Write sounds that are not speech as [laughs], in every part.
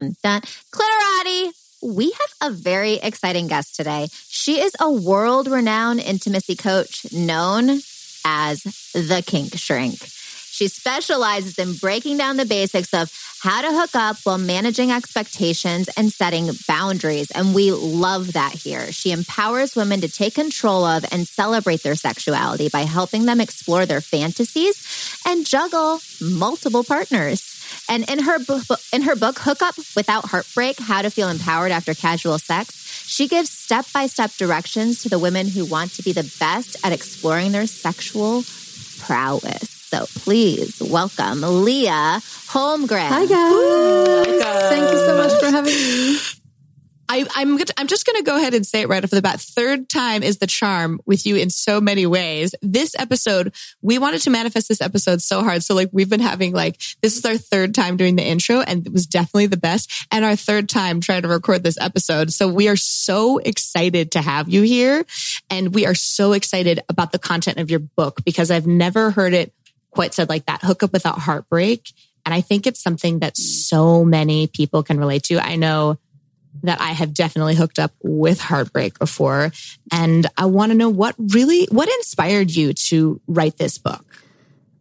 Dun. Clitorati, we have a very exciting guest today. She is a world renowned intimacy coach known as the Kink Shrink. She specializes in breaking down the basics of how to hook up while managing expectations and setting boundaries. And we love that here. She empowers women to take control of and celebrate their sexuality by helping them explore their fantasies and juggle multiple partners. And in her book, in her book, Hookup Without Heartbreak: How to Feel Empowered After Casual Sex, she gives step-by-step directions to the women who want to be the best at exploring their sexual prowess. So please welcome Lia Holmgren. Hi guys. Thank you so much for having me. I, I'm I'm just going to go ahead and say it right off the bat. Third time is the charm with you in so many ways. This episode, we wanted to manifest this episode so hard. So like we've been having like this is our third time doing the intro, and it was definitely the best, and our third time trying to record this episode. So we are so excited to have you here, and we are so excited about the content of your book because I've never heard it quite said like that. Hook up without heartbreak, and I think it's something that so many people can relate to. I know that I have definitely hooked up with heartbreak before. And I want to know what really, what inspired you to write this book?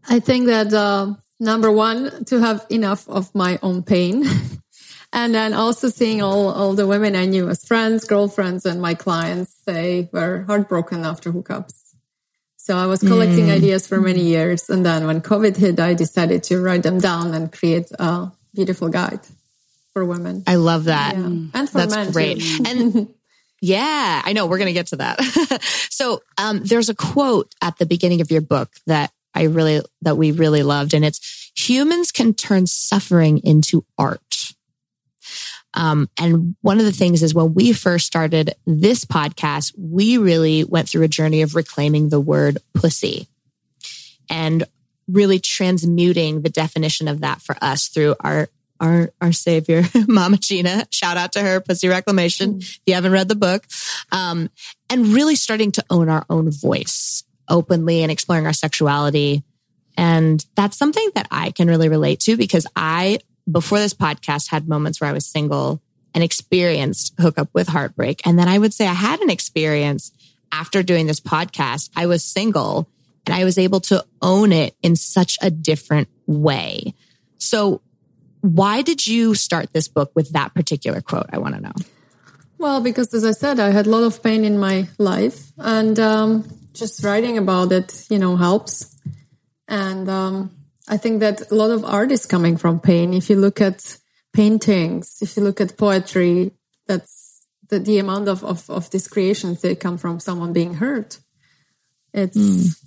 I think that uh, number one, to have enough of my own pain. [laughs] and then also seeing all, all the women I knew as friends, girlfriends, and my clients, they were heartbroken after hookups. So I was collecting mm. ideas for many years. And then when COVID hit, I decided to write them down and create a beautiful guide for women. I love that. Yeah. And for That's men great. Too. and [laughs] yeah, I know we're going to get to that. [laughs] so, um, there's a quote at the beginning of your book that I really, that we really loved. And it's humans can turn suffering into art. Um, and one of the things is when we first started this podcast, we really went through a journey of reclaiming the word pussy and really transmuting the definition of that for us through our our our savior, [laughs] Mama Gena. Shout out to her, Pussy Reclamation. Mm. If you haven't read the book, um, and really starting to own our own voice openly and exploring our sexuality. And that's something that I can really relate to because I, before this podcast, had moments where I was single and experienced hookup with heartbreak. And then I would say I had an experience after doing this podcast. I was single and I was able to own it in such a different way. So why did you start this book with that particular quote? I want to know. Well, because as I said, I had a lot of pain in my life, and um, just writing about it, you know, helps. And um, I think that a lot of art is coming from pain. If you look at paintings, if you look at poetry, that's the, the amount of, of, of these creations that come from someone being hurt. It's mm.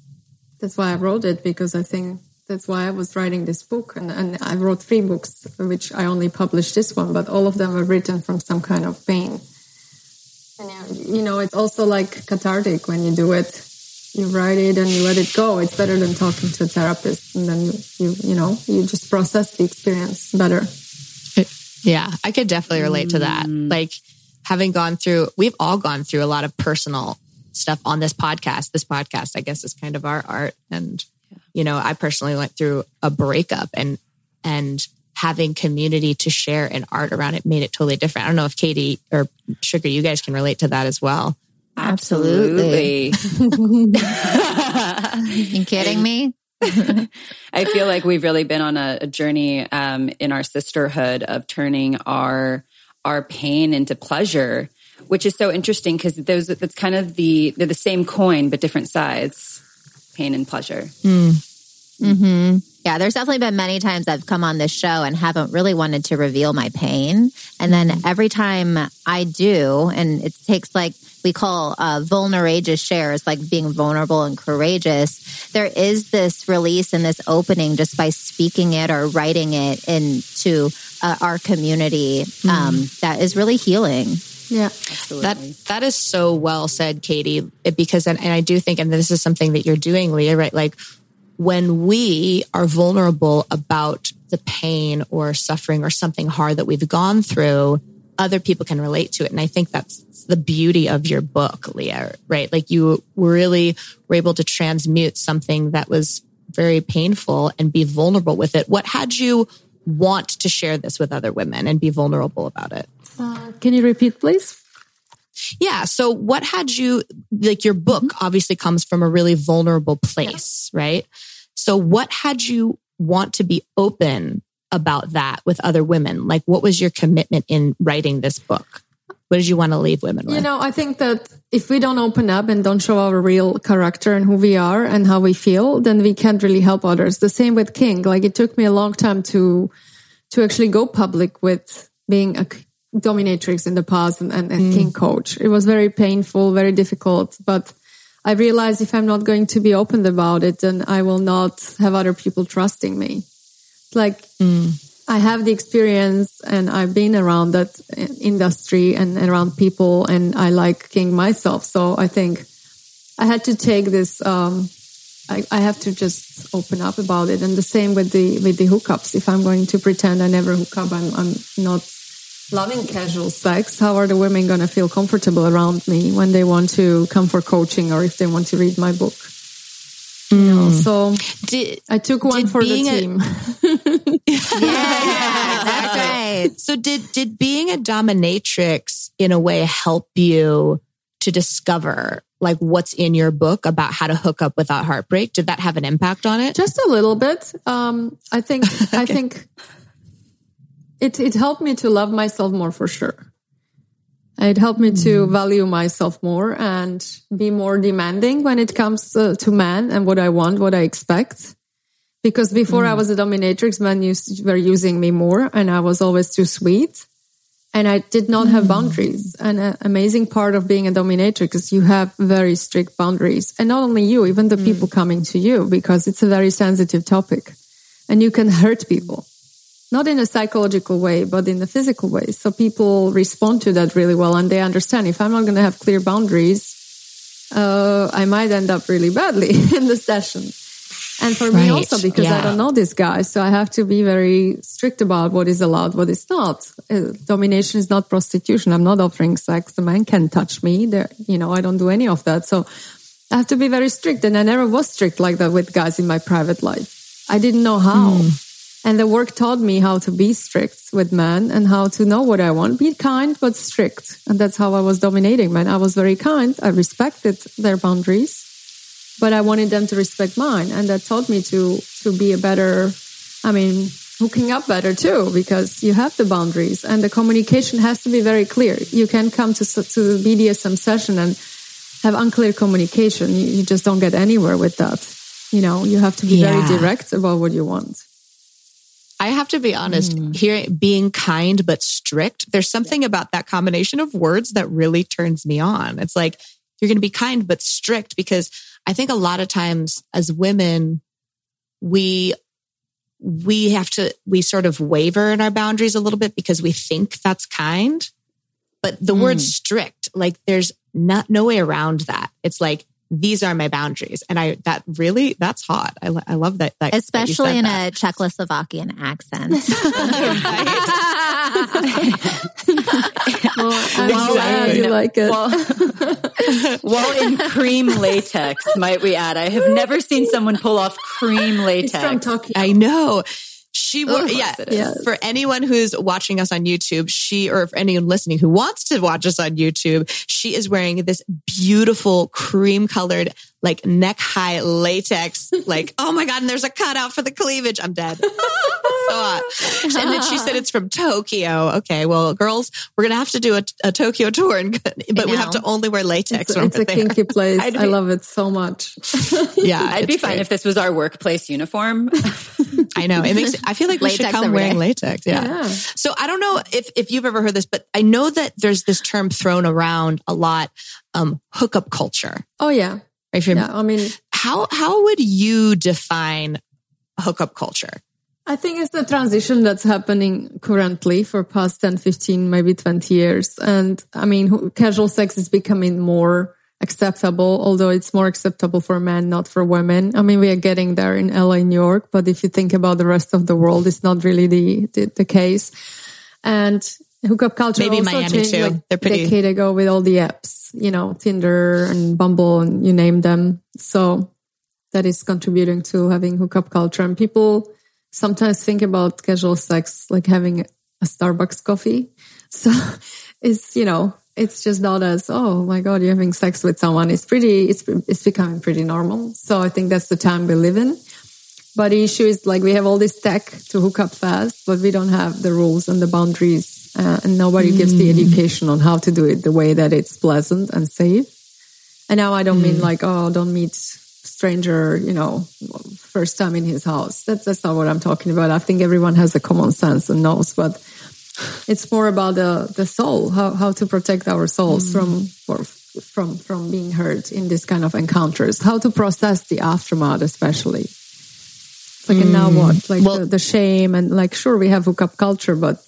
that's why I wrote it because I think that's why I was writing this book. And, and I wrote three books, which I only published this one, but all of them were written from some kind of pain. And, you know, it's also like cathartic when you do it. You write it and you let it go. It's better than talking to a therapist. And then you, you, you know, you just process the experience better. Yeah, I could definitely relate to that. Mm. Like having gone through, we've all gone through a lot of personal stuff on this podcast. This podcast, I guess, is kind of our art. And you know, I personally went through a breakup and, and having community to share and art around it made it totally different. I don't know if Katie or Sugar, you guys can relate to that as well. Absolutely. [laughs] you kidding me? [laughs] I feel like we've really been on a, a journey um, in our sisterhood of turning our our pain into pleasure, which is so interesting because those that's kind of the they're the same coin but different sides pain and pleasure. Mm. Hmm. Yeah, there's definitely been many times I've come on this show and haven't really wanted to reveal my pain, and then mm-hmm. every time I do, and it takes like we call uh, vulnerageous shares, like being vulnerable and courageous. There is this release and this opening just by speaking it or writing it into uh, our community um, mm. that is really healing. Yeah, Absolutely. that that is so well said, Katie. Because and, and I do think, and this is something that you're doing, Lia. Right, like when we are vulnerable about the pain or suffering or something hard that we've gone through, other people can relate to it. And I think that's the beauty of your book, Lia. Right, like you really were able to transmute something that was very painful and be vulnerable with it. What had you want to share this with other women and be vulnerable about it? Uh, can you repeat, please? Yeah. So what had you like your book Mm-hmm. obviously comes from a really vulnerable place, right? So what had you want to be open about that with other women? Like what was your commitment in writing this book? What did you want to leave women with? You know, I think that if we don't open up and don't show our real character and who we are and how we feel, then we can't really help others. The same with Kink. Like it took me a long time to to actually go public with being a dominatrix in the past and, and a Kink coach. It was very painful, very difficult, but I realized if I'm not going to be open about it, then I will not have other people trusting me. Like I have the experience and I've been around that industry and around people and I like Kink myself. So I think I had to take this, um, I, I have to just open up about it. And the same with the, with the hookups. If I'm going to pretend I never hook up, I'm, I'm not loving casual sex. How are the women going to feel comfortable around me when they want to come for coaching or if they want to read my book? You know, so did, I took one for the being a- team. [laughs] Yeah, [laughs] that's right. so did did being a dominatrix in a way help you to discover like what's in your book about how to hook up without heartbreak? Did that have an impact on it? just a little bit um i think [laughs] i think it it helped me to love myself more for sure. It helped me to hmm. value myself more and be more demanding when it comes uh, to men and what i want what i expect. Because before i hmm. was a dominatrix men used were using me more and i was always too sweet. And I did not have hmm. boundaries. And an amazing part of being a dominatrix is you have very strict boundaries. And not only you, even the people coming to you, because it's a very sensitive topic. And you can hurt people, not in a psychological way, but in a physical way. So people respond to that really well and they understand if I'm not going to have clear boundaries, uh, I might end up really badly [laughs] in the session. And for me also, because I don't know this guy, so I have to be very strict about what is allowed, what is not. Uh, domination is not prostitution. I'm not offering sex. The man can touch me. There, you know, I don't do any of that. So I have to be very strict. And I never was strict like that with guys in my private life. I didn't know how. And the work taught me how to be strict with men and how to know what I want. Be kind, but strict. And that's how I was dominating men. I was very kind. I respected their boundaries but I wanted them to respect mine. And that taught me to, to be a better, I mean, hooking up better too, because you have the boundaries and the communication has to be very clear. You can come to, to the BDSM session and have unclear communication. You, you just don't get anywhere with that. You know, you have to be Yeah. very direct about what you want. I have to be honest, hmm. here being kind but strict, there's something about that combination of words that really turns me on. It's like you're going to be kind but strict because I think a lot of times as women, we we have to we sort of waver in our boundaries a little bit because we think that's kind. But the word hmm. strict, like there's not no way around that. It's like these are my boundaries, and I that really that's hot. I, I love that, that that Especially said in that. a Czechoslovakian accent. [laughs] Well, I'm glad you um, like it. Well, [laughs] well, in cream latex, might we add? I have never seen someone pull off cream it's from latex. Tokyo. I know. She wore, yeah, course it is. Yeah. For anyone who's watching us on YouTube, she, or for anyone listening who wants to watch us on YouTube, she is wearing this beautiful cream colored, like neck high latex. like, [laughs] oh my God. And there's a cutout for the cleavage. I'm dead. [laughs] so hot. And then she said it's from Tokyo. Okay. Well, girls, we're going to have to do a, a Tokyo tour, and, but we have to only wear latex It's, it's a there. kinky [laughs] place. I'd I love it so much. yeah. I'd be fine great. if this was our workplace uniform. I know. It makes, I feel like we should come wearing day. latex. Yeah. Yeah. So I don't know if, if you've ever heard this, but I know that there's this term thrown around a lot, um, hookup culture. Oh yeah. You're, Yeah. I mean, how, how would you define hookup culture? I think it's the transition that's happening currently for past 10, 15, maybe 20 years. And I mean, casual sex is becoming more acceptable, although it's more acceptable for men, not for women. I mean, we are getting there in LA, New York, but if you think about the rest of the world, it's not really the, the, the case. And hookup culture Maybe also Miami changed too. like They're pretty- decade ago with all the apps, you know, Tinder and Bumble and you name them. So that is contributing to having hookup culture and people sometimes think about casual sex like having a Starbucks coffee. [laughs] So it's, you know, it's just not as, oh my God, you're having sex with someone. It's pretty, it's, it's becoming pretty normal. So I think that's the time we live in. But the issue is like we have all this tech to hook up fast, but we don't have the rules and the boundaries, uh, and nobody mm. gives the mm. education on how to do it the way that it's pleasant and safe. And now I don't mm. mean like, oh, don't meet stranger, you know, first time in his house. That's that's not what I'm talking about. I think everyone has a common sense and knows, but it's more about the the soul, how how to protect our souls mm. from from from being hurt in this kind of encounters, how to process the aftermath, especially. Like mm. and now what? Like well, the, the shame and like sure we have hookup culture, but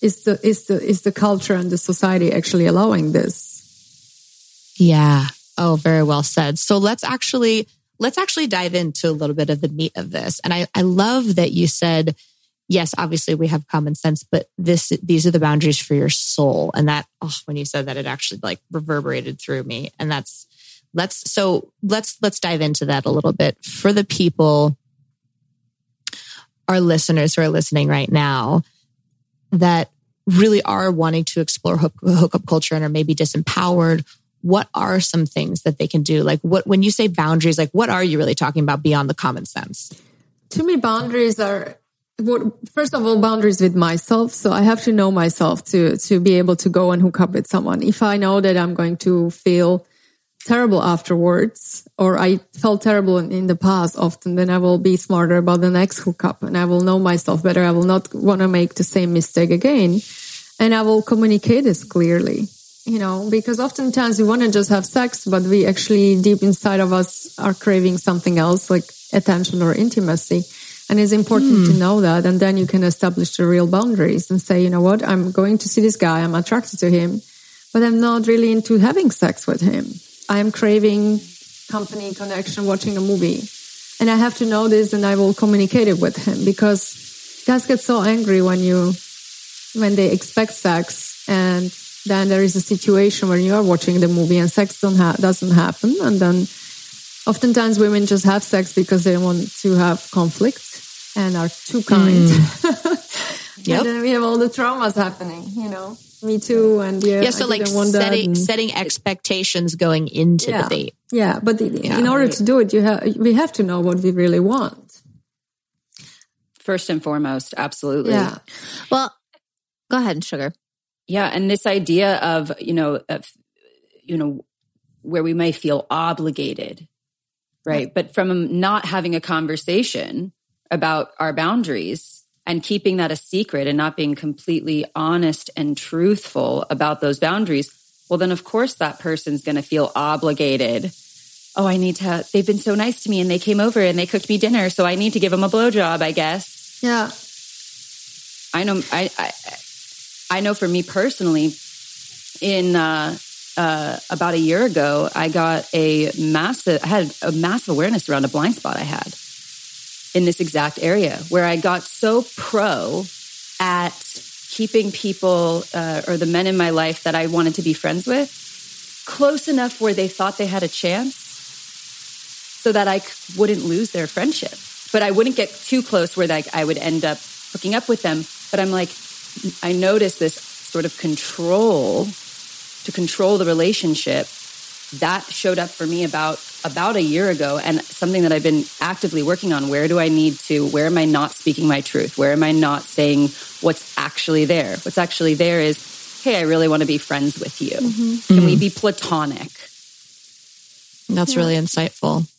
is the is the is the culture and the society actually allowing this? Yeah. Oh, very well said. So let's actually let's actually dive into a little bit of the meat of this. And I, I love that you said, yes, obviously we have common sense, but this these are the boundaries for your soul. And that oh, when you said that, it actually like reverberated through me. And that's let's so let's let's dive into that a little bit for the people our listeners who are listening right now that really are wanting to explore hook, hookup culture and are maybe disempowered what are some things that they can do? Like what when you say boundaries like what are you really talking about beyond the common sense? To me boundaries are first of all boundaries with myself. So i have to know myself to to be able to go and hook up with someone. If i know that i'm going to feel terrible afterwards or I felt terrible in, in, the past often, then I will be smarter about the next hookup and I will know myself better. I will not want to make the same mistake again. And I will communicate this clearly, you know, because oftentimes we want to just have sex, but we actually deep inside of us are craving something else like attention or intimacy. And it's important mm. to hmm. know that. And then you can establish the real boundaries and say, you know what? I'm going to see this guy. I'm attracted to him, but I'm not really into having sex with him I'm craving company connection watching a movie. And I have to know this and I will communicate it with him because guys get so angry when you, when they expect sex and then there is a situation where you are watching the movie and sex don't ha- doesn't happen. And then oftentimes women just have sex because they want to have conflict and are too kind. Mm. [laughs] yep. and then we have all the traumas happening, you know me too. And yeah, yeah. So I like setting and, setting expectations going into yeah, the date. Yeah, but the, yeah, in order right. to do it, you have we have to know what we really want. First and foremost, absolutely. Yeah. Well, go ahead, sugar. Yeah, and this idea of you know of you know where we may feel obligated, right? But from not having a conversation about our boundaries and keeping that a secret and not being completely honest and truthful about those boundaries, well, then of course that person's going to feel obligated. Oh, I need to, they've been so nice to me and they came over and they cooked me dinner. So I need to give them a blowjob, I guess. Yeah. I know, I, I, I know for me personally, in, uh, uh, about a year ago, I got a massive, I had a massive awareness around a blind spot I had in this exact area where I got so pro at keeping people uh, or the men in my life that I wanted to be friends with close enough where they thought they had a chance so that I wouldn't lose their friendship. But I wouldn't get too close where like I would end up hooking up with them. But I'm like, I noticed this sort of control to control the relationship that showed up for me about about a year ago and something that I've been actively working on. Where do I need to, where am I not speaking my truth? Where am I not saying what's actually there? What's actually there is, hey, I really want to be friends with you. Mm-hmm. Can we be platonic? That's yeah. really insightful.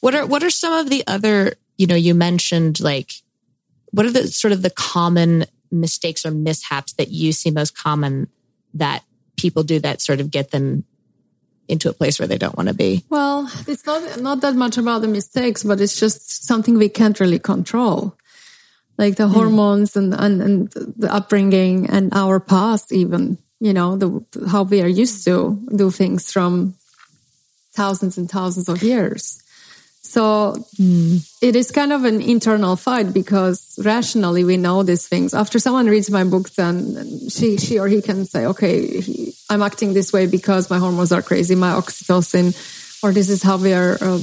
What are what are some of the other, you know, you mentioned like what are the sort of the common mistakes or mishaps that you see most common that people do that sort of get them into a place where they don't want to be? Well, it's not not that much about the mistakes, but it's just something we can't really control. Like the hmm. hormones mm. and, and, and the upbringing and our past, even, you know, the, how we are used to do things from thousands and thousands of years. So mm. it is kind of an internal fight because rationally we know these things. After someone reads my book, then she, she or he can say, okay, he, I'm acting this way because my hormones are crazy, my oxytocin, or this is how we are uh,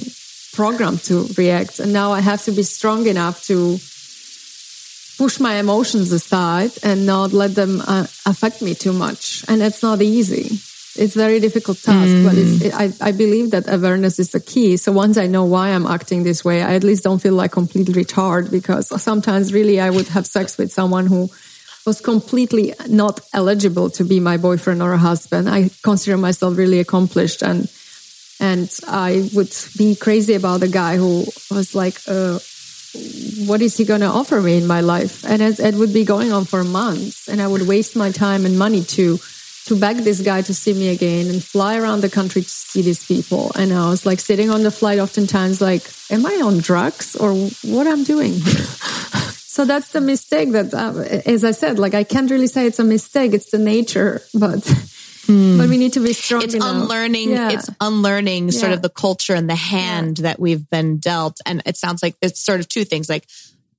programmed to react. And now I have to be strong enough to push my emotions aside and not let them uh, affect me too much. And it's not easy. It's a very difficult task, mm. but it, I, I believe that awareness is the key. So once I know why I'm acting this way, I at least don't feel like completely retarded because sometimes really I would have sex with someone who was completely not eligible to be my boyfriend or a husband. I consider myself really accomplished and and I would be crazy about a guy who was like, uh, what is he going to offer me in my life? And it, it, would be going on for months and I would waste my time and money to, to beg this guy to see me again and fly around the country to see these people. And I was like sitting on the flight oftentimes like, am I on drugs or what I'm doing here? [laughs] so that's the mistake that, uh, as I said, like I can't really say it's a mistake. It's the nature, but Mm. But we need to be strong. It's enough. unlearning. Yeah. It's unlearning yeah. sort of the culture and the hand yeah. that we've been dealt. And it sounds like it's sort of two things like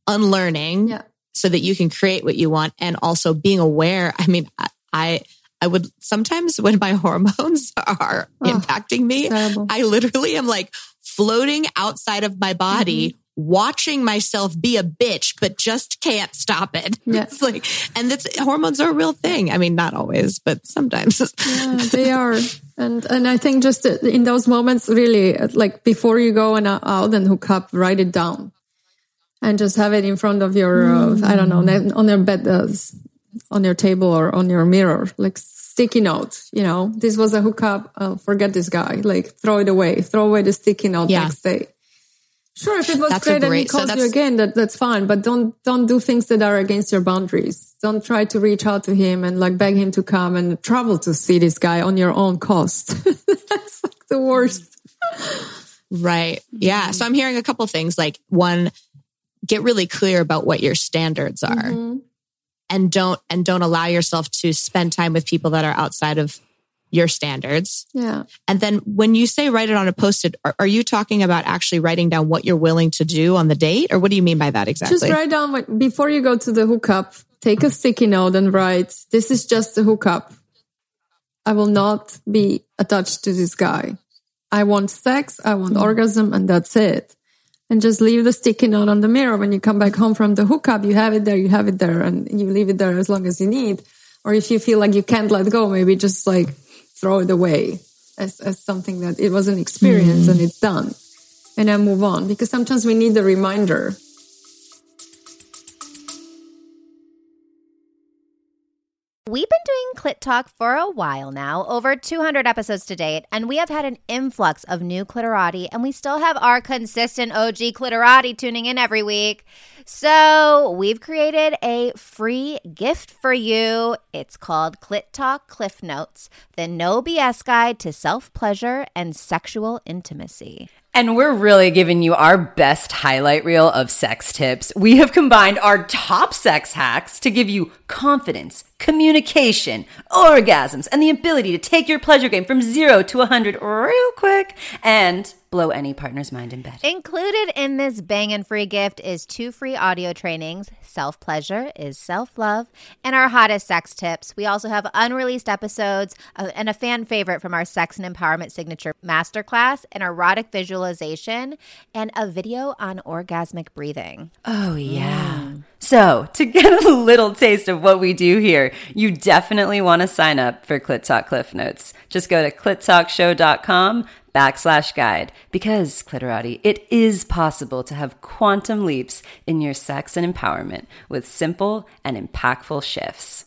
unlearning so that you can create what you want and also being aware. I mean, I, I would sometimes when my [laughs] hormones are oh, impacting me, terrible. I literally am like floating outside of my body. Mm-hmm watching myself be a bitch, but just can't stop it. [laughs] Yeah. It's like, and it's hormones are a real thing. I mean, not always, but sometimes. [laughs] yeah, they are. And, and I think just in those moments, really, like before you go and out and hook up, write it down and just have it in front of your, mm. uh, I don't know, on your bed, uh, on your table or on your mirror, like sticky note, you know, this was a hookup. Uh, forget this guy, like throw it away, throw away the sticky note yeah. next day Sure, if it was that's great, great and he calls so you again, that, that's fine. But don't don't do things that are against your boundaries. Don't try to reach out to him and like beg him to come and travel to see this guy on your own cost. [laughs] that's like the worst. Right. Yeah. So I'm hearing a couple things. Like one, get really clear about what your standards are. Mm-hmm. And don't and don't allow yourself to spend time with people that are outside of your standards. Yeah. And then when you say write it on a post-it, are, are, you talking about actually writing down what you're willing to do on the date? Or what do you mean by that exactly? Just write down what, before you go to the hookup, take a sticky note and write, this is just a hookup. I will not be attached to this guy. I want sex. I want mm. orgasm and that's it. And just leave the sticky note on the mirror. When you come back home from the hookup, you have it there, you have it there and you leave it there as long as you need. Or if you feel like you can't let go, maybe just like throw it away as, as something that it was an experience mm. and it's done. And I move on because sometimes we need the reminder. We've been doing Clit Talk for a while now, over 200 episodes to date, and we have had an influx of new clitorati, and we still have our consistent OG clitorati tuning in every week. So we've created a free gift for you. It's called Clit Talk Cliff Notes, the no BS guide to self pleasure and sexual intimacy. And we're really giving you our best highlight reel of sex tips. We have combined our top sex hacks to give you confidence, communication, orgasms, and the ability to take your pleasure game from zero to 100 real quick and blow any partner's mind in bed. Included in this bang and free gift is two free audio trainings Self Pleasure is Self Love, and our hottest sex tips. We also have unreleased episodes uh, and a fan favorite from our Sex and Empowerment Signature Masterclass, an erotic visualization, and a video on orgasmic breathing. Oh, yeah. Mm. So, to get a little taste of what we do here, you definitely want to sign up for Clit Talk Cliff Notes. Just go to clittalkshow.com backslash guide because, Clitorati, it is possible to have quantum leaps in your sex and empowerment with simple and impactful shifts.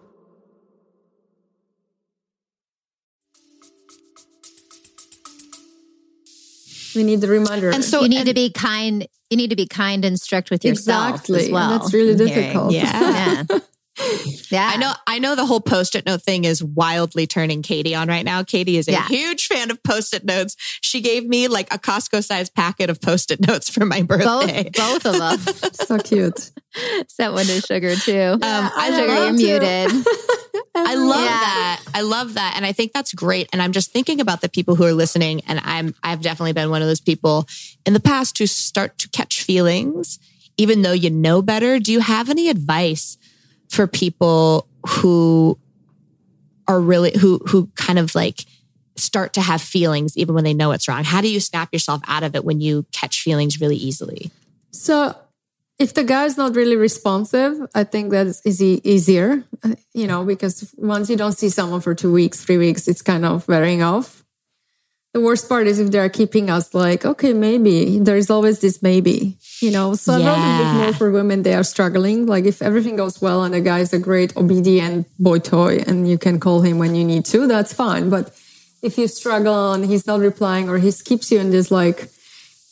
We need the reminder. And so you need and, to be kind. You need to be kind and strict with yourself exactly. as well. And that's really difficult. Yeah. [laughs] yeah. Yeah. I know I know the whole post-it note thing is wildly turning Katie on right now. Katie is a Yeah. huge fan of post-it notes. She gave me like a Costco sized packet of post-it notes for my birthday. Both, both of them. [laughs] So cute. Sent one to Sugar too. Um, I Sugar, you're love to. muted. [laughs] I love Yeah. that. I love that. And I think that's great. And I'm just thinking about the people who are listening. And I'm, I've definitely been one of those people in the past who start to catch feelings, even though you know better. Do you have any advice for people who are really, who, who kind of like start to have feelings even when they know it's wrong? How do you snap yourself out of it when you catch feelings really easily? So if the guy's not really responsive, I think that is easier, uh, you know, because once you don't see someone for two weeks, three weeks, it's kind of wearing off. The worst part is if they're keeping us like, okay, maybe there is always this maybe, you know. So I wrote a bit more for women. They are struggling. Like if everything goes well and the guy is a great obedient boy toy and you can call him when you need to, that's fine. But if you struggle and he's not replying or he keeps you in this like,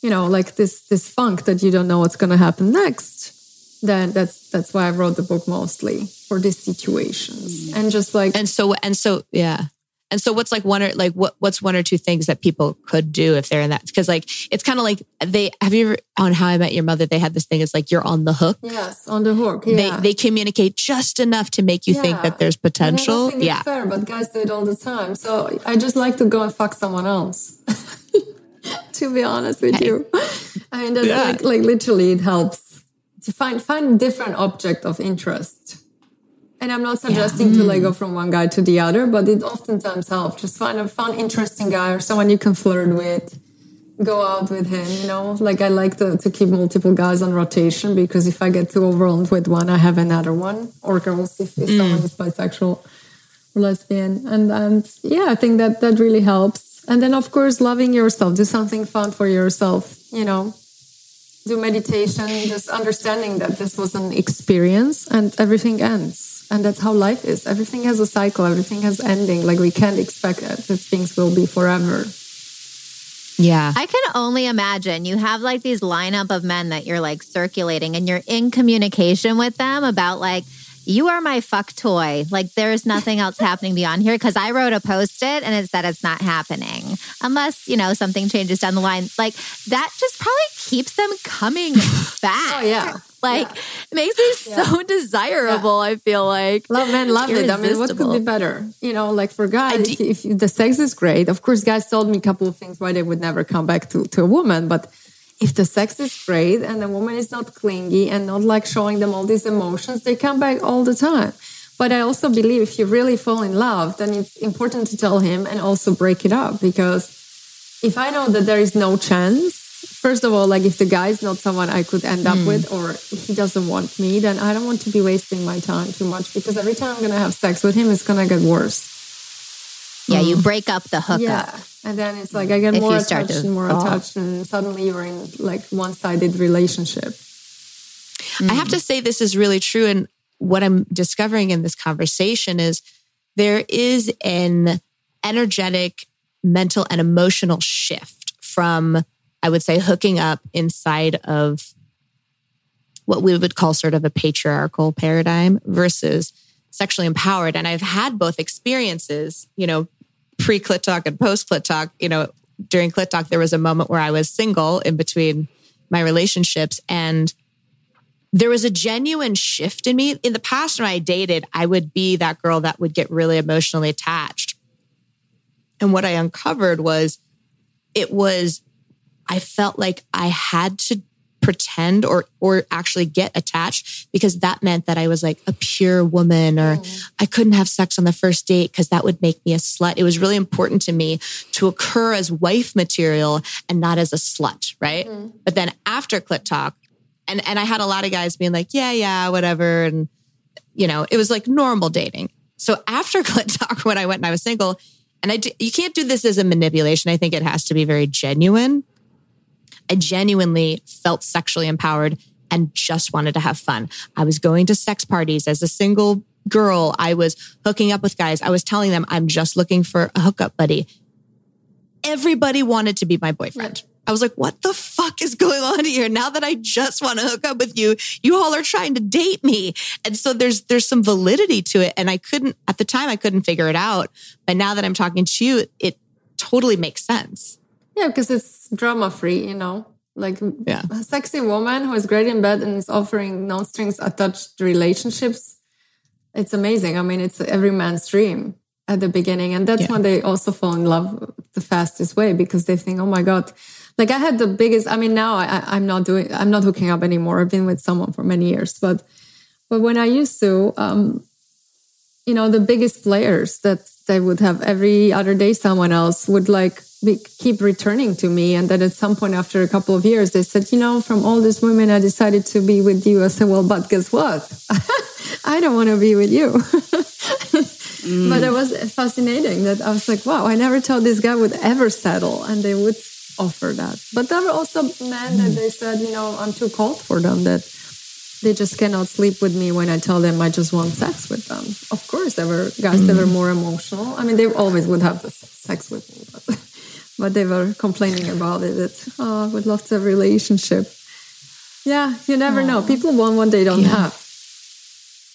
you know, like this this funk that you don't know what's going to happen next, then that's that's why I wrote the book mostly for these situations and just like And so, and so, yeah. And so what's like one or like what what's one or two things that people could do if they're in that because like it's kind of like they have you ever on how I met your mother they had this thing it's like you're on the hook yes on the hook. Yeah. they they communicate just enough to make you think that there's potential yeah fair, but guys do it all the time. So I just like to go and fuck someone else. [laughs] to be honest with you, I mean, that, Yeah. like, like literally, it helps to find find different object of interest. And I'm not suggesting to like go from one guy to the other, but it oftentimes helps. Just find a fun, interesting guy or someone you can flirt with. Go out with him, you know. Like I like to, to keep multiple guys on rotation because if I get too overwhelmed with one, I have another one. Or girls, if, if mm. someone is bisexual or lesbian. And and yeah, I think that that really helps. And then of course loving yourself. Do something fun for yourself, you know do meditation, just understanding that this was an experience and everything ends. And that's how life is. Everything has a cycle, everything has ending. Like we can't expect that that things will be forever. yeah I can only imagine you have like these lineup of men that you're like circulating and you're in communication with them about like, you are my fuck toy. Like there's nothing else [laughs] happening beyond here. Cause I wrote a post it and it said it's not happening unless, you know, something changes down the line. Like that just probably keeps them coming [laughs] back. Oh, yeah. Like makes me so [laughs] desirable. I feel like Love men love it. I mean, what could be better? You know, like for guys, if, if the sex is great, of course, guys told me a couple of things why they would never come back to, to a woman. But if the sex is great and the woman is not clingy and not like showing them all these emotions, they come back all the time. But I also believe if you really fall in love, then it's important to tell him and also break it up because if I know that there is no chance, first of all, like if the guy is not someone I could end up hmm. with or he doesn't want me, then I don't want to be wasting my time too much because every time I'm going to have sex with him, it's going to get worse. Yeah, you mm. break up the hookup. Yeah. And then it's like I get If more attached and more fall. attached, and suddenly you're in like one sided relationship. I have to mm. say this is really true. And what I'm discovering in this conversation is there is an energetic, mental, and emotional shift from, I would say, hooking up inside of what we would call sort of a patriarchal paradigm versus sexually empowered. And I've had both experiences, you know, pre clit talk and post clit talk. You know, during clit talk, there was a moment where I was single in between my relationships and there was a genuine shift in me. In the past, when I dated, I would be that girl that would get really emotionally attached. And what I uncovered was it was, I felt like I had to pretend or or actually get attached because that meant that I was like a pure woman or I couldn't have sex on the first date because that would make me a slut. It was really important to me to occur as wife material and not as a slut, right? Mm-hmm. But then after clit talk, and and I had a lot of guys being like, yeah, yeah, whatever, and you know, it was like normal dating. So after [laughs] clit talk, when I went and I was single, and I d- you can't do this as a manipulation. I think it has to be very genuine. I genuinely felt sexually empowered and just wanted to have fun. I was going to sex parties as a single girl. I was hooking up with guys. I was telling them I'm just looking for a hookup buddy. Everybody wanted to be my boyfriend. I was like, what the fuck fuck is going on here? Now that I just want to hook up with you, you all are trying to date me. And so there's, there's some validity to it. And I couldn't, at the time, I couldn't figure it out. But now that I'm talking to you, it totally makes sense. Yeah, because it's drama free, you know? Like Yeah. a sexy woman who is great in bed and is offering no strings attached relationships. It's amazing. I mean, it's every man's dream at the beginning. And that's Yeah. when they also fall in love the fastest way because they think, oh my God. Like I had the biggest, I mean, now I, I'm not doing, I'm not hooking up anymore. I've been with someone for many years, but, but when I used to, um, you know, the biggest players that they would have every other day, someone else would like keep returning to me. And then at some point after a couple of years, they said, you know, from all these women, I decided to be with you. I said, well, but guess what? [laughs] I don't want to be with you. [laughs] But it mm. was fascinating that I was like, wow, I never thought this guy would ever settle and they would offer that. But there were also men that they said, you know, I'm too cold for them, that they just cannot sleep with me when I tell them I just want sex with them. Of course, there were guys that were mm. more emotional. I mean, they always would have the sex with me, but, [laughs] but they were complaining about it. That, oh, love to a relationship. Yeah, you never know. People want what they don't have.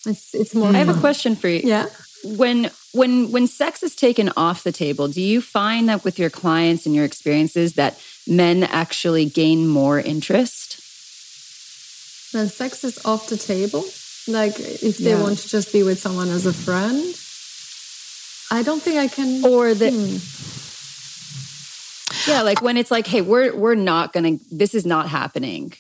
It's, it's more I have a question for you. Yeah. When when when sex is taken off the table, do you find that with your clients and your experiences that men actually gain more interest? when sex is off the table, like if they Yeah. want to just be with someone as a friend, I don't think I can. Or that hmm. Yeah, like when it's like, hey, we're we're not gonna this is not happening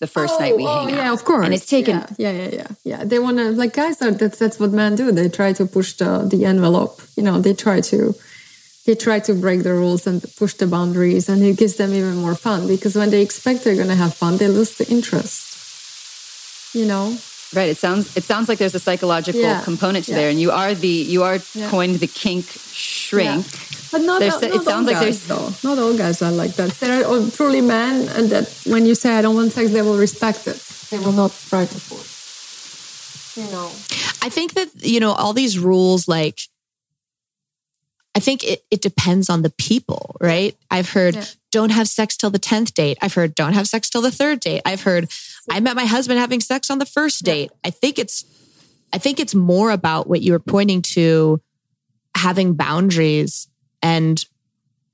the first night we oh, hang oh, out. yeah, of course. And it's taken Yeah, yeah, yeah, yeah. yeah. They want to like guys are that's that's what men do. They try to push the the envelope. You know, they try to they try to break the rules and push the boundaries, and it gives them even more fun because when they expect they're going to have fun, they lose the interest. You know, Right. It sounds it sounds like there's a psychological Yeah. component to Yeah. there, and you are the you are Yeah. coined the kink shrink. But not, There's- all, it sounds all like guys, there's- though. Not all guys are like that. There are all truly men, and that when you say I don't want sex, they will respect it. They will not try to push. You know. I think that, you know, all these rules, like, I think it, it depends on the people, right? I've heard Yeah. don't have sex till the 10th date. I've heard don't have sex till the third date. I've heard I met my husband having sex on the first date. I think it's, I think it's more about what you were pointing to having boundaries and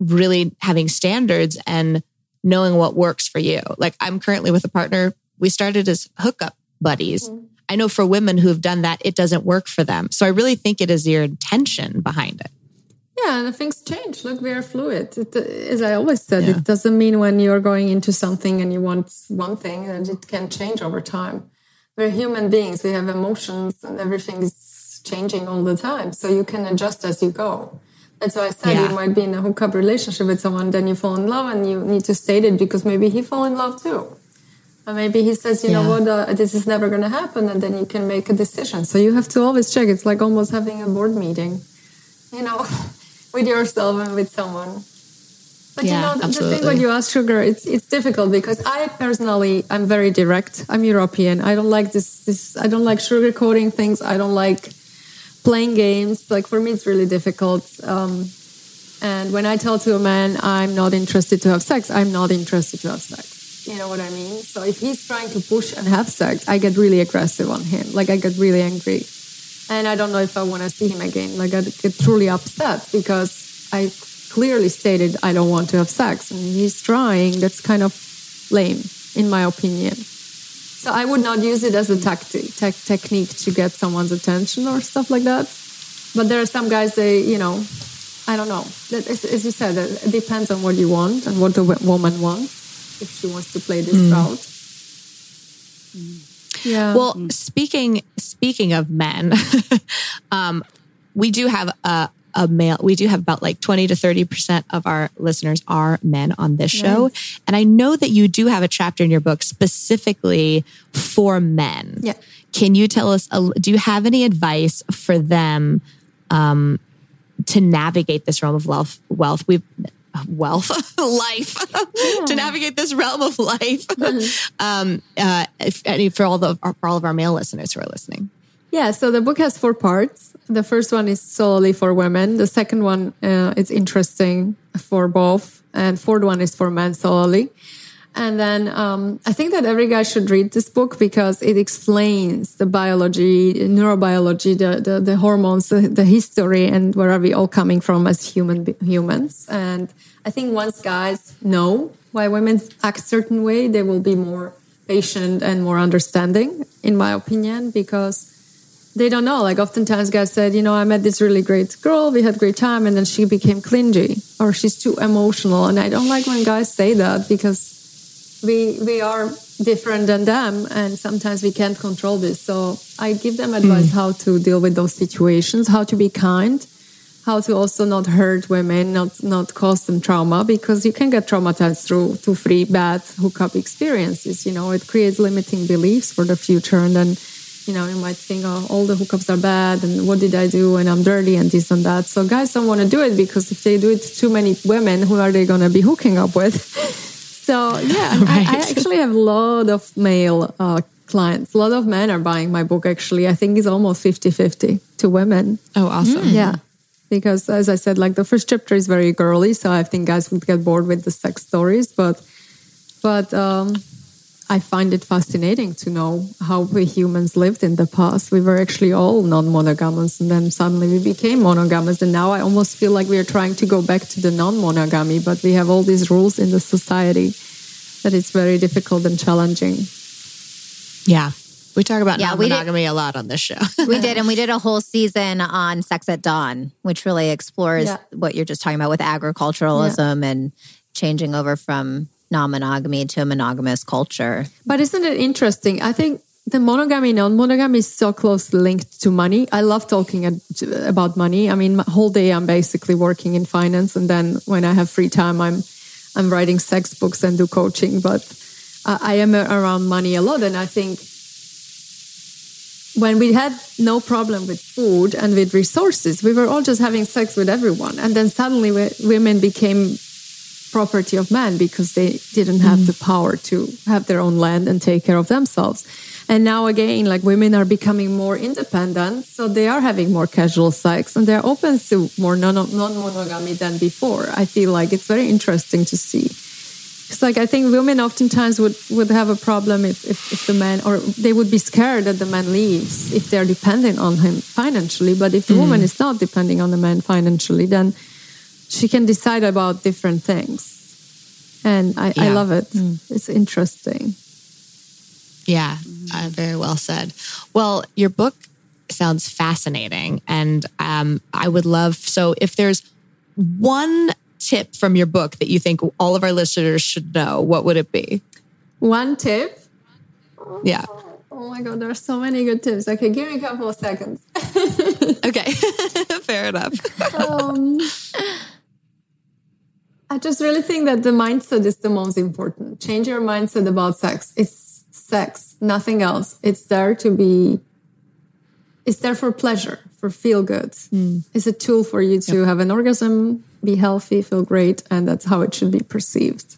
really having standards and knowing what works for you. Like I'm currently with a partner. We started as hookup buddies. Mm-hmm. I know for women who've done that, it doesn't work for them. So I really think it is your intention behind it. Yeah, and things change. Look, we are fluid. It, as I always said, Yeah. it doesn't mean when you're going into something and you want one thing that it can change over time. We're human beings. We have emotions, and everything is changing all the time. So you can adjust as you go. That's why I said Yeah. you might be in a hookup relationship with someone, then you fall in love, and you need to state it because maybe he fall in love too. Or maybe he says, you know what, uh, this is never going to happen, and then you can make a decision. So you have to always check. It's like almost having a board meeting, you know, [laughs] with yourself and with someone. But Yeah, you know, the, the thing when you ask sugar, it's it's difficult because I personally I'm very direct. I'm European. I don't like this this. I don't like sugarcoating things. I don't like playing games. Like for me, it's really difficult. Um, and when I tell to a man I'm not interested to have sex, I'm not interested to have sex. You know what I mean? So if he's trying to push and have sex, I get really aggressive on him. Like I get really angry. And I don't know if I want to see him again. Like I get truly upset because I clearly stated I don't want to have sex. And he's trying. That's kind of lame, in my opinion. So I would not use it as a tactic, tech technique to get someone's attention or stuff like that. But there are some guys, they, you know, I don't know. As, as you said, it depends on what you want and what the woman wants, if she wants to play this mm. route. Mm. Yeah. Well, speaking speaking of men, [laughs] um, we do have a, a male. We do have about like twenty to thirty percent of our listeners are men on this show, and I know that you do have a chapter in your book specifically for men. Yeah. Can you tell us? A, do you have any advice for them um, to navigate this realm of wealth? Wealth we've wealth [laughs] life to navigate this realm of life [laughs] um uh if, and for all the for all of our male listeners who are listening Yeah, so the book has four parts. The first one is solely for women. The second one uh, is interesting for both, and fourth one is for men solely. And then um, I think that every guy should read this book because it explains the biology, neurobiology, the, the, the hormones, the, the, history, and where are we all coming from as human humans. And I think once guys know why women act certain way, they will be more patient and more understanding, in my opinion, because they don't know. Like oftentimes guys said, you know, I met this really great girl, we had great time, and then she became clingy or she's too emotional. And I don't like when guys say that because we we are different than them and sometimes we can't control this. So I give them advice mm. how to deal with those situations, how to be kind, how to also not hurt women, not not cause them trauma because you can get traumatized through two, three bad hookup experiences. You know, it creates limiting beliefs for the future and then you know, you might think, oh, all the hookups are bad and what did I do and I'm dirty and this and that. So guys don't want to do it because if they do it to too many women, who are they going to be hooking up with? [laughs] so yeah, right. [laughs] I, I, actually have a lot of male uh, clients. A lot of men are buying my book actually. I think it's almost 50-50 to women. Oh, awesome. Mm. Yeah. Because as I said, like the first chapter is very girly. So I think guys would get bored with the sex stories, but, but, um, I find it fascinating to know how we humans lived in the past. We were actually all non monogamous, and then suddenly we became monogamous. And now I almost feel like we are trying to go back to the non monogamy, but we have all these rules in the society that it's very difficult and challenging. Yeah. We talk about yeah, non-monogamy a lot on this show. we did, [laughs] and we did a whole season on sex at dawn, which really explores yeah. what you're just talking about with agriculturalism yeah. and changing over from non-monogamy to a monogamous culture. But isn't it interesting? I think the monogamy non-monogamy is so closely linked to money. I love talking about money. I mean, my whole day I'm basically working in finance, and then when I have free time, I'm I'm writing sex books and do coaching. But I am around money a lot, and I think when we had no problem with food and with resources, we were all just having sex with everyone, and then suddenly women became property of man because they didn't have mm. the power to have their own land and take care of themselves. And now again, like women are becoming more independent, so they are having more casual sex and they're open to more non monogamy than before. I feel like it's very interesting to see. It's like I think women oftentimes would, would have a problem if, if, if the man, or they would be scared that the man leaves if they're dependent on him financially. But if the mm. woman is not depending on the man financially, then she can decide about different things. And I, yeah. I love it. Mm. It's interesting. Yeah, uh, very well said. Well, your book sounds fascinating. And um, I would love, so if there's one tip from your book that you think all of our listeners should know, what would it be? One tip? Yeah. Oh my God, there are so many good tips. Okay, give me a couple of seconds. [laughs] okay, [laughs] fair enough. [laughs] um, I just really think that the mindset is the most important. Change your mindset about sex. It's sex, nothing else. It's there to be, it's there for pleasure, for feel good. Mm. It's a tool for you to yep. have an orgasm, be healthy, feel great, and that's how it should be perceived.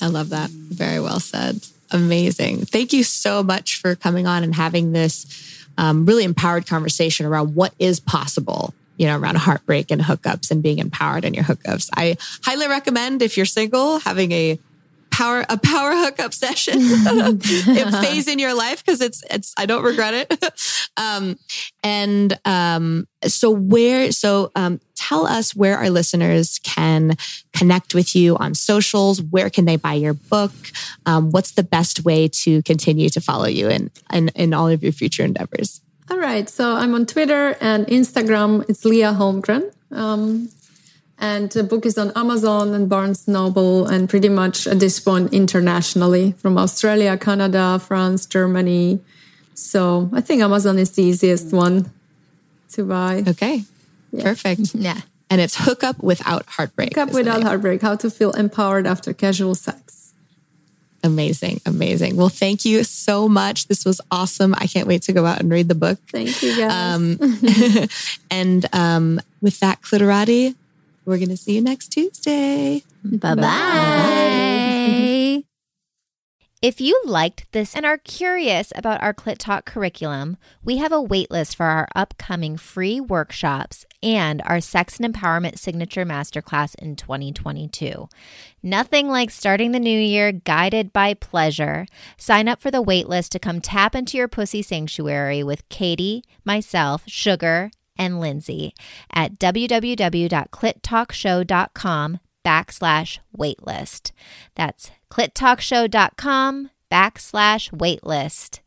I love that. Very well said. Amazing. Thank you so much for coming on and having this um, really empowered conversation around what is possible you know, around heartbreak and hookups and being empowered in your hookups. I highly recommend if you're single, having a power a power hookup session [laughs] it phase in your life because it's it's I don't regret it. [laughs] um, and um, so where so um, tell us where our listeners can connect with you on socials. Where can they buy your book? Um, what's the best way to continue to follow you in, in in all of your future endeavors? All right. So I'm on Twitter and Instagram. It's Lia Holmgren. Um, and the book is on Amazon and Barnes Noble and pretty much at this point internationally from Australia, Canada, France, Germany. So I think Amazon is the easiest one to buy. Okay. Yeah. Perfect. [laughs] Yeah. And it's Hook Up Without Heartbreak. Hook Up Without Heartbreak How to Feel Empowered After Casual Sex. Amazing. Amazing. Well, thank you so much. This was awesome. I can't wait to go out and read the book. Thank you, guys. Um, [laughs] [laughs] and um, with that, Clitorati, we're going to see you next Tuesday. Bye-bye. Bye-bye. If you liked this and are curious about our Clit Talk curriculum, we have a waitlist for our upcoming free workshops and our Sex and Empowerment Signature Masterclass in 2022. Nothing like starting the new year guided by pleasure. Sign up for the waitlist to come tap into your pussy sanctuary with Katie, myself, Sugar, and Lindsay at www.clittalkshow.com backslash waitlist. That's clittalkshow.com backslash waitlist.